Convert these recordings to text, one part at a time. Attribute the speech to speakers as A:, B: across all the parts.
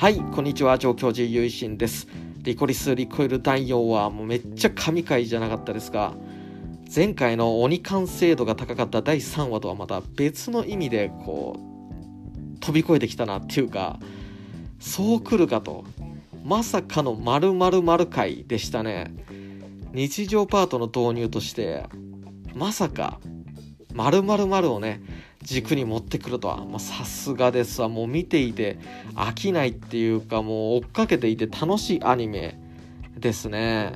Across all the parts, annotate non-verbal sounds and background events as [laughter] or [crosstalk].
A: はいこんにちは上京寺ゆいしんです。リコリスリコイル第4話もうめっちゃ神回じゃなかったですが前回の鬼完成度が高かった第3話とはまた別の意味でこう飛び越えてきたなっていうかそう来るかと。まさかの〇〇〇回でしたね。日常パートの導入としてまさか〇〇〇をね軸に持ってくるとはさすがですわ。もう見ていて飽きないっていうかもう追っかけていて楽しいアニメですね。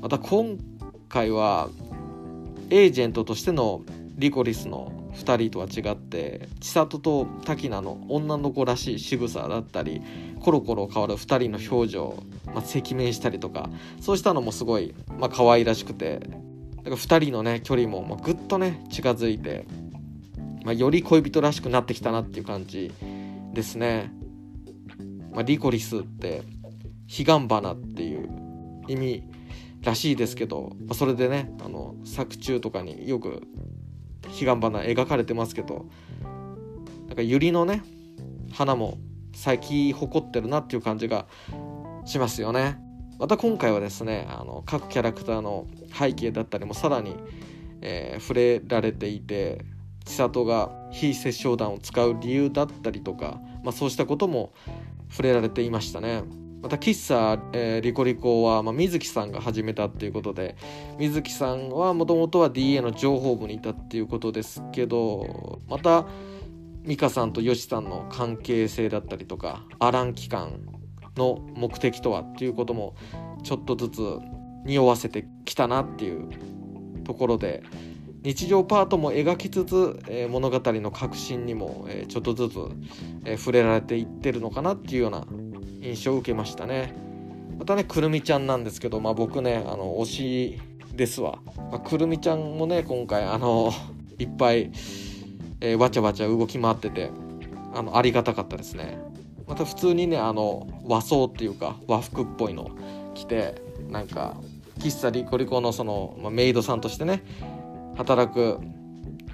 A: また今回はエージェントとしてのリコリスの2人とは違って千里と滝名の女の子らしい仕草だったりコロコロ変わる2人の表情、まあ、赤面したりとかそうしたのもすごい、まあ可愛らしくてだから2人のね距離も、まあ、ぐっとね近づいてまあ、より恋人らしくなってきたなっていう感じですね。まあ、リコリスって彼岸花っていう意味らしいですけど、まあ、それでねあの作中とかによく彼岸花描かれてますけどなんか百合のね花も咲き誇ってるなっていう感じがしますよね。また今回はですねあの各キャラクターの背景だったりもさらに、えー、触れられていて千里が非殺傷弾を使う理由だったりとか、まあ、そうしたことも触れられていましたね。また喫茶、えー、リコリコは、まあ、水木さんが始めたっていうことで水木さんはもともとは DA の情報部にいたっていうことですけどまた美香さんとヨシさんの関係性だったりとかアラン機関の目的とはっていうこともちょっとずつ匂わせてきたなっていうところで日常パートも描きつつ、え、物語の核心にも、え、ちょっとずつ、え、触れられていってるのかなっていうような印象を受けましたね。またねくるみちゃんなんですけど、まあ、僕ねあの推しですわ、まあ、くるみちゃんもね今回あの [laughs] いっぱい、えわちゃわちゃ動き回っててあのありがたかったですね。また普通にねあの和装っていうか和服っぽいの着てなんか喫茶リコリコのその、まあ、メイドさんとしてね働く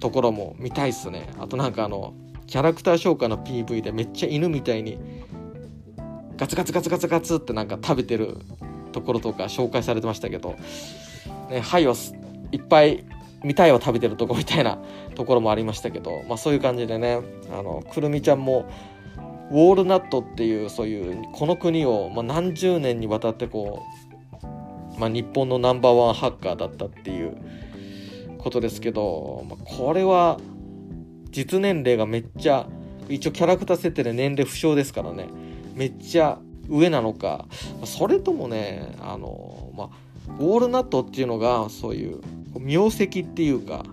A: ところも見たいっすね。あとなんかあのキャラクター紹介の PV でめっちゃ犬みたいにガツガツガツガツガツってなんか食べてるところとか紹介されてましたけど、ね、はいをいっぱい見たいを食べてるとこみたいなところもありましたけど、まあ、そういう感じでねあのくるみちゃんもウォールナットっていうそういうこの国を、まあ、何十年にわたってこう、まあ、日本のナンバーワンハッカーだったっていうことですけど、まあ、これは実年齢がめっちゃ一応キャラクター設定で年齢不詳ですからねめっちゃ上なのかそれともねあのまあウォールナットっていうのがそういう名跡っていうか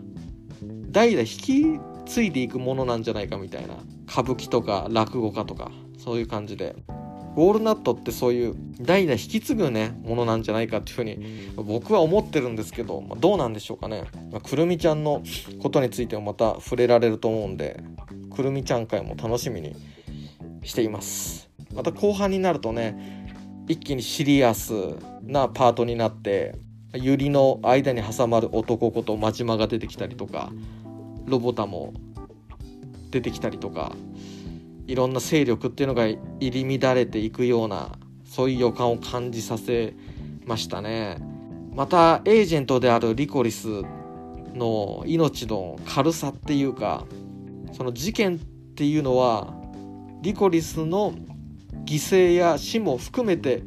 A: 代々引き継いでいくものなんじゃないかみたいな歌舞伎とか落語家とかそういう感じで。ウォールナットってそういう代々引き継ぐねものなんじゃないかっていうふうに僕は思ってるんですけど、まあ、どうなんでしょうかね、まあ、くるみちゃんのことについてもまた触れられると思うんでくるみちゃん会も楽しみにしています。また後半になるとね一気にシリアスなパートになってユリの間に挟まる男こと真島が出てきたりとかロボタも出てきたりとかいろんな勢力っていうのが入り乱れていくようなそういう予感を感じさせましたね。またエージェントであるリコリスの命の軽さっていうかその事件っていうのはリコリスの犠牲や死も含めて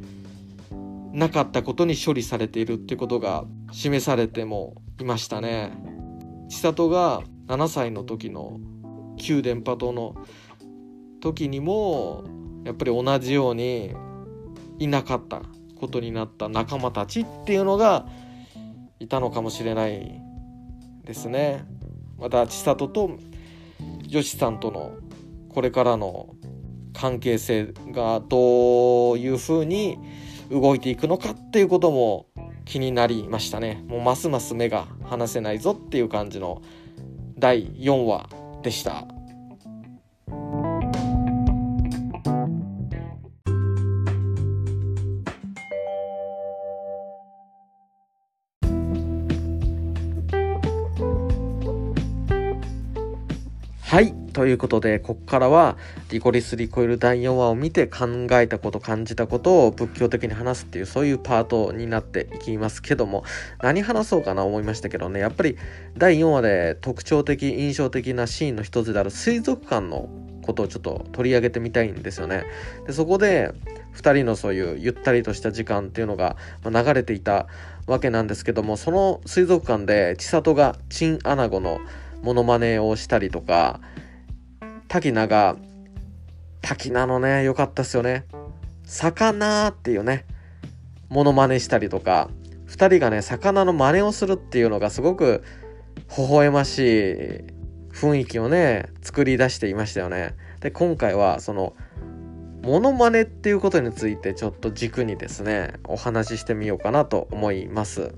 A: なかったことに処理されているってことが示されてもいましたね。千里が7歳の時の旧電波塔の時にもやっぱり同じようにいなかったことになった仲間たちっていうのがいたのかもしれないですね。また千里と女子さんとのこれからの関係性がどういうふうに動いていくのかっていうことも気になりましたね。もうますます目が離せないぞっていう感じの第4話でした。はいということでここからはリコリス・リコイル第4話を見て考えたこと感じたことを仏教的に話すっていうそういうパートになっていきますけども何話そうかな思いましたけどねやっぱり第4話で特徴的印象的なシーンの一つである水族館のことをちょっと取り上げてみたいんですよね。でそこで2人のそういうゆったりとした時間っていうのが流れていたわけなんですけどもその水族館で千里がチンアナゴのモノマネをしたりとか滝名が滝名のね良かったっすよね。魚っていうねモノマネしたりとか2人がね魚の真似をするっていうのがすごく微笑ましい雰囲気をね作り出していましたよね。で今回はそのモノマネっていうことについてちょっと軸にですねお話ししてみようかなと思います。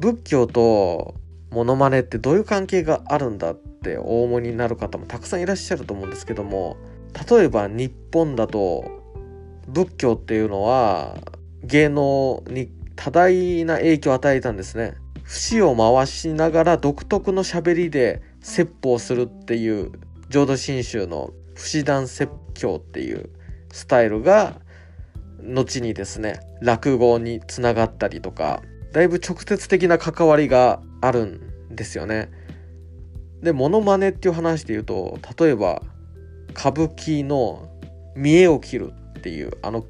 A: 仏教とモノマネってどういう関係があるんだって大物になる方もたくさんいらっしゃると思うんですけども例えば日本だと仏教っていうのは芸能に多大な影響を与えたんですね。節を回しながら独特の喋りで説法するっていう浄土真宗の不死談説教っていうスタイルが後にですね落語につながったりとかだいぶ直接的な関わりがあるんですよね。でモノマネっていう話で言うと例えば歌舞伎の見栄を切るっていうあの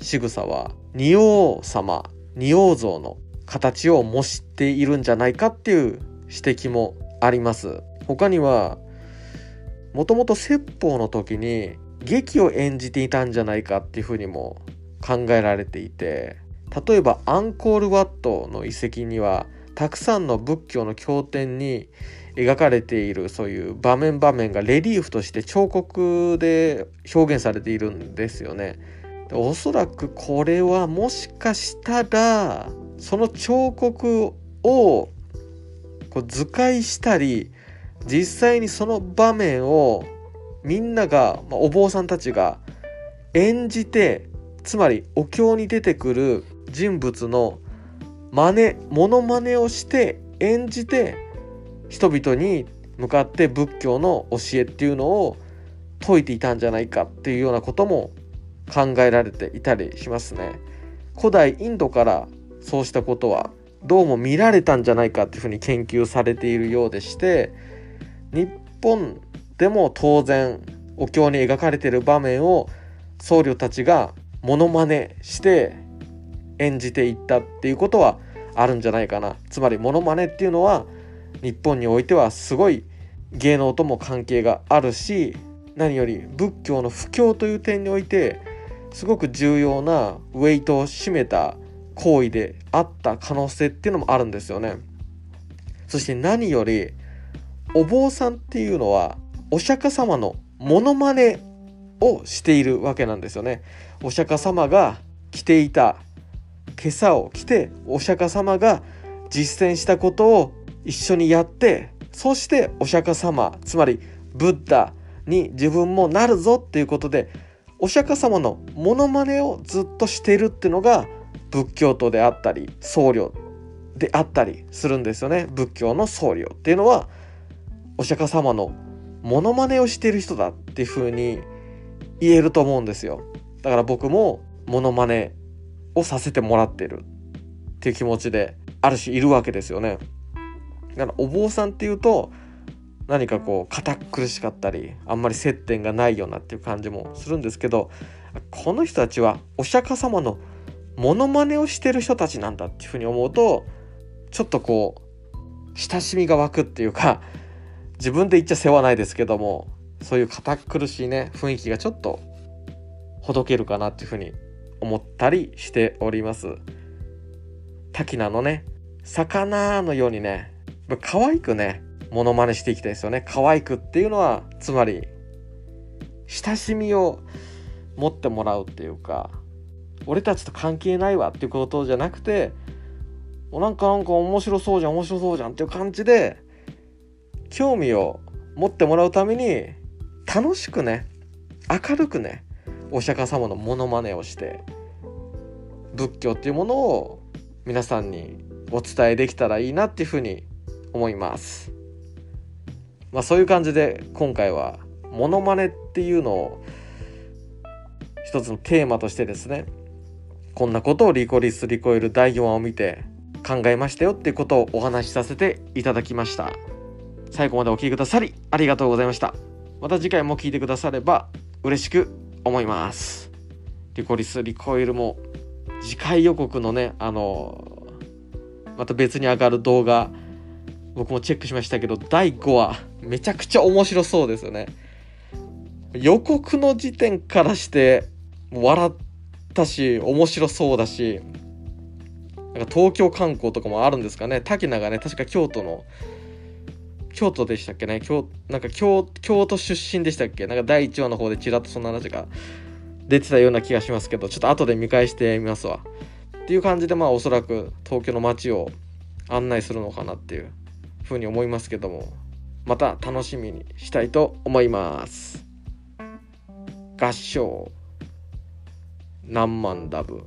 A: 仕草は仁王様仁王像の形を模しているんじゃないかっていう指摘もあります。他にはもともと説法の時に劇を演じていたんじゃないかっていうふうにも考えられていて例えばアンコールワットの遺跡にはたくさんの仏教の経典に描かれているそういう場面場面がレリーフとして彫刻で表現されているんですよね。おそらくこれはもしかしたらその彫刻をこう図解したり実際にその場面をみんなが、まあ、お坊さんたちが演じてつまりお経に出てくる人物の真似モノマネをして演じて人々に向かって仏教の教えっていうのを説いていたんじゃないかっていうようなことも考えられていたりしますね。古代インドからそうしたことはどうも見られたんじゃないかっていうふうに研究されているようでして日本でも当然お経に描かれている場面を僧侶たちがモノマネして演じていったっていうことはあるんじゃないかなつまりモノマネっていうのは日本においてはすごい芸能とも関係があるし何より仏教の布教という点においてすごく重要なウェイトを占めた行為であった可能性っていうのもあるんですよね。そして何よりお坊さんっていうのはお釈迦様のモノマネをしているわけなんですよね。お釈迦様が着ていた今朝を着てお釈迦様が実践したことを一緒にやってそしてお釈迦様つまりブッダに自分もなるぞっていうことでお釈迦様のモノマネをずっとしてるっていうのが仏教徒であったり僧侶であったりするんですよね。仏教の僧侶っていうのはお釈迦様のモノマネをしてる人だっていう風に言えると思うんですよ。だから僕もモノマネをさせてもらってるっていう気持ちである種いるわけですよね。だからお坊さんっていうと何かこう堅苦しかったりあんまり接点がないようなっていう感じもするんですけどこの人たちはお釈迦様のモノマネをしてる人たちなんだっていうふうに思うとちょっとこう親しみが湧くっていうか自分で言っちゃ世話ないですけどもそういう堅苦しいね雰囲気がちょっとほどけるかなっていうふうに思ったりしております。滝名のね魚のようにね可愛くねモノマネしていきたいですよね。可愛くっていうのはつまり親しみを持ってもらうっていうか俺たちと関係ないわっていうことじゃなくてなんかなんか面白そうじゃん面白そうじゃんっていう感じで興味を持ってもらうために楽しくね明るくねお釈迦様のモノマネをして仏教っていうものを皆さんにお伝えできたらいいなっていうふうに思います。まあそういう感じで今回はモノマネっていうのを一つのテーマとしてですねこんなことをリコリス・リコイル第4話を見て考えましたよっていうことをお話しさせていただきました最後までお聴きくださりありがとうございましたまた次回も聞いてくだされば嬉しく思います。リコリス・リコイルも次回予告のねあのまた別に上がる動画僕もチェックしましたけど第5話めちゃくちゃ面白そうですよね。予告の時点からして笑ったし面白そうだしなんか東京観光とかもあるんですかね。滝名がね確か京都の京都でしたっけね？京なんか京京都出身でしたっけ？なんか第1話の方でちらっとそんな話が出てたような気がしますけどちょっと後で見返してみますわ。っていう感じでまあおそらく東京の街を案内するのかなっていうふうに思いますけどもまた楽しみにしたいと思います。合唱。何万ダブ。